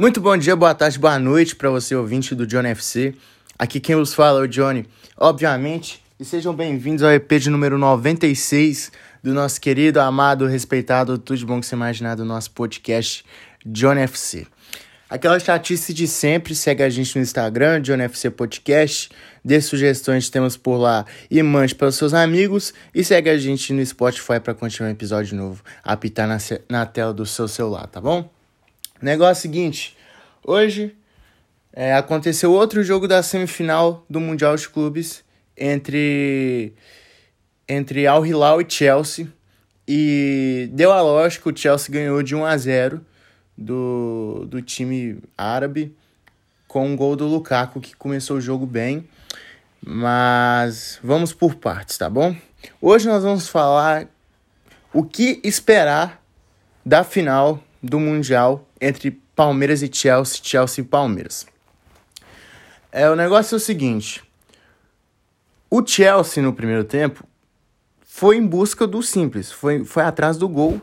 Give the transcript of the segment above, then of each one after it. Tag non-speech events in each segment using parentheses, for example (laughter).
Muito bom dia, boa tarde, boa noite para você ouvinte do Johnny FC. Aqui quem vos fala é o Johnny, obviamente, e sejam bem-vindos ao EP de número 96 do nosso querido, amado, respeitado, tudo de bom que você imaginar do nosso podcast Johnny FC. Aquela estatística de sempre, segue a gente no Instagram, Johnny FC Podcast, dê sugestões de temas por lá e mande para os seus amigos e segue a gente no Spotify para continuar um episódio novo, apitar na, na tela do seu celular, tá bom? Negócio é seguinte, hoje é, aconteceu outro jogo da semifinal do Mundial de Clubes entre entre Al Hilal e Chelsea e deu a lógica, o Chelsea ganhou de 1 a 0 do, do time árabe com um gol do Lukaku que começou o jogo bem. Mas vamos por partes, tá bom? Hoje nós vamos falar o que esperar da final do Mundial entre Palmeiras e Chelsea, Chelsea e Palmeiras. É, o negócio é o seguinte: o Chelsea no primeiro tempo foi em busca do simples, foi, foi atrás do gol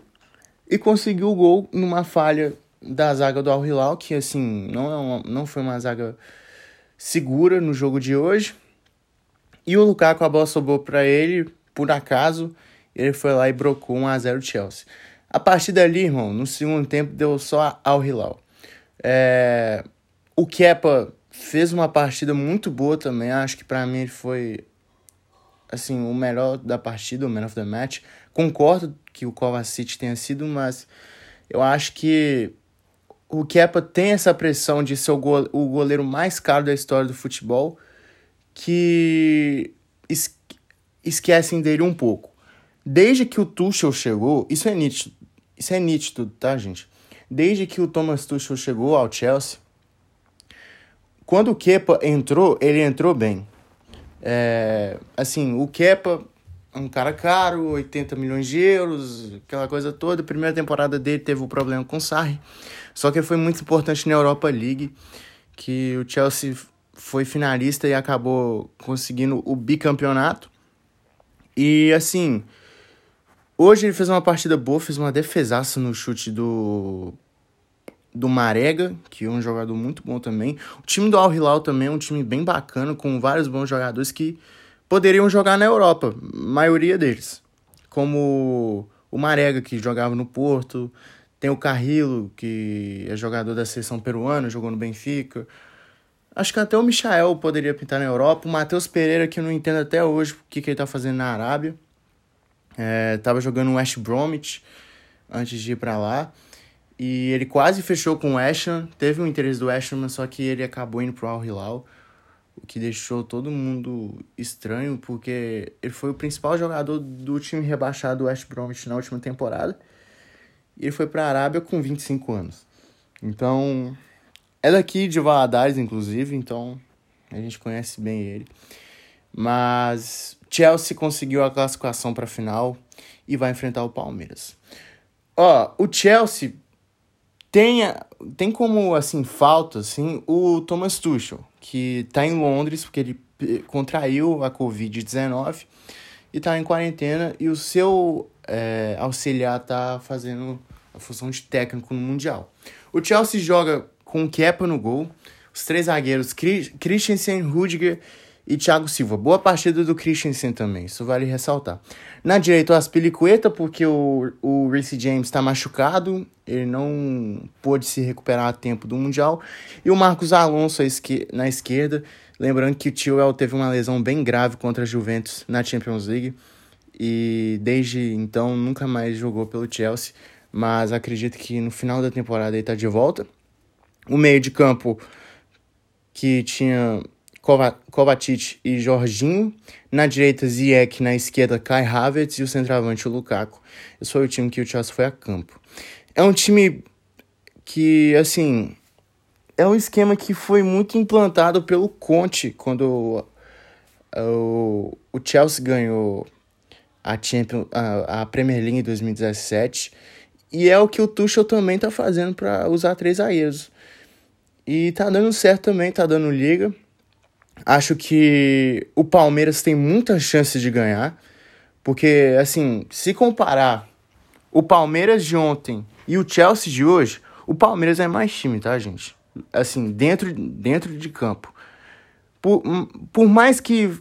e conseguiu o gol numa falha da zaga do Al Hilal, que assim, não, é uma, não foi uma zaga segura no jogo de hoje. E o Lukaku, a bola sobrou para ele, por acaso, ele foi lá e brocou 1 a 0 Chelsea. A partir dali, irmão, no segundo tempo deu só Al Hilal. É... O Kepa fez uma partida muito boa também, acho que para mim ele foi assim, o melhor da partida, o man of the match. Concordo que o Kovacic tenha sido, mas eu acho que o Kepa tem essa pressão de ser o, goleiro mais caro da história do futebol, que es esquecem dele um pouco. Desde que o Tuchel chegou, isso é nítido, isso é nítido, tá, gente? Desde que o Thomas Tuchel chegou ao Chelsea, quando o Kepa entrou, ele entrou bem. É, assim, o Kepa um cara caro, 80 milhões de euros, aquela coisa toda. A primeira temporada dele teve um problema com o Sarri. Só que foi muito importante na Europa League, que o Chelsea foi finalista e acabou conseguindo o bicampeonato. E assim, hoje ele fez uma partida boa, fez uma defesaça no chute do do Marega, que é um jogador muito bom também. O time do Al Hilal também é um time bem bacana, com vários bons jogadores que poderiam jogar na Europa, maioria deles. Como o Marega, que jogava no Porto, tem o Carrillo, que é jogador da seleção peruana, jogou no Benfica. Acho que até o Michael poderia pintar na Europa. O Matheus Pereira, que eu não entendo até hoje o que, que ele tá fazendo na Arábia. É, tava jogando no West Bromwich antes de ir para lá. E ele quase fechou com o Ham. Teve um interesse do West Ham, só que ele acabou indo pro Al Hilal. O que deixou todo mundo estranho, porque ele foi o principal jogador do time rebaixado do West Bromwich na última temporada. E ele foi para a Arábia com 25 anos. Então, é daqui de Valadares, inclusive, então a gente conhece bem ele. Mas Chelsea conseguiu a classificação para a final e vai enfrentar o Palmeiras. Ó, o Chelsea tem, tem como assim falta assim o Thomas Tuchel, que está em Londres porque ele contraiu a COVID-19 e está em quarentena e o seu é, auxiliar está fazendo a função de técnico no Mundial. O Chelsea joga com Kepa no gol, os três zagueiros Christensen, Rudiger e Thiago Silva. Boa partida do Christensen também, isso vale ressaltar. Na direita, o Aspilicueta, porque o, o Reece James está machucado, ele não pôde se recuperar a tempo do Mundial. E o Marcos Alonso na esquerda, lembrando que o Tio teve uma lesão bem grave contra a Juventus na Champions League. E desde então nunca mais jogou pelo Chelsea mas acredito que no final da temporada ele está de volta. O meio de campo que tinha Kovacic e Jorginho, na direita Ziyech, na esquerda Kai Havertz e o centroavante o Lukaku. Esse foi o time que o Chelsea foi a campo. É um time que, assim, é um esquema que foi muito implantado pelo Conte quando o, o Chelsea ganhou a, Champions, a, a Premier League em 2017 e é o que o Tuchel também tá fazendo para usar três zagueiros. E tá dando certo também, tá dando liga. Acho que o Palmeiras tem muita chance de ganhar. Porque, assim, se comparar o Palmeiras de ontem e o Chelsea de hoje, O Palmeiras é mais time, tá, gente? Assim, dentro, dentro de campo. Por, por mais que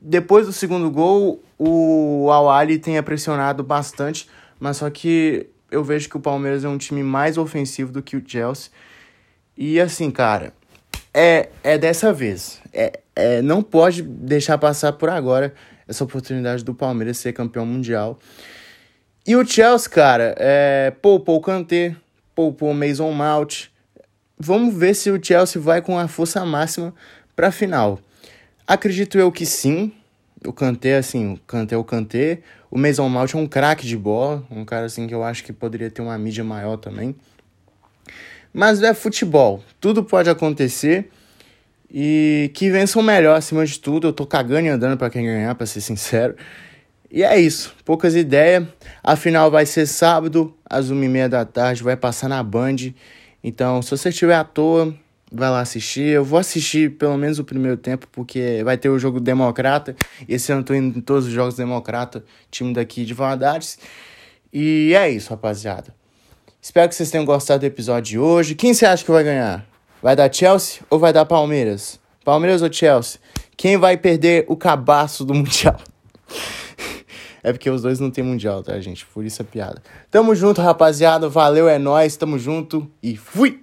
depois do segundo gol o Al tenha pressionado bastante, mas só que eu vejo que o Palmeiras é um time mais ofensivo do que o Chelsea. E assim, cara, é, é dessa vez. É, é, não pode deixar passar por agora essa oportunidade do Palmeiras ser campeão mundial. E o Chelsea, cara, é, poupou o Kanté, poupou o Mason Mount. Vamos ver se o Chelsea vai com a força máxima para a final. Acredito eu que sim. O Kanté, assim, o Kanté é o Kanté. O Mason Mount é um craque de bola, um cara assim que eu acho que poderia ter uma mídia maior também. Mas é futebol, tudo pode acontecer. E que vençam melhor acima de tudo. Eu tô cagando e andando para quem ganhar, para ser sincero. E é isso, poucas ideias. A final vai ser sábado, às uma e meia da tarde, vai passar na Band. Então, se você estiver à toa, vai lá assistir. Eu vou assistir pelo menos o primeiro tempo, porque vai ter o jogo Democrata. Esse ano eu tô indo em todos os jogos Democrata, time daqui de Valadares. E é isso, rapaziada. Espero que vocês tenham gostado do episódio de hoje. Quem você acha que vai ganhar? Vai dar Chelsea ou vai dar Palmeiras? Palmeiras ou Chelsea? Quem vai perder o cabaço do (laughs) Mundial? É porque os dois não tem mundial, tá, gente? Por isso é piada. Tamo junto, rapaziada. Valeu, é nóis. Tamo junto e fui!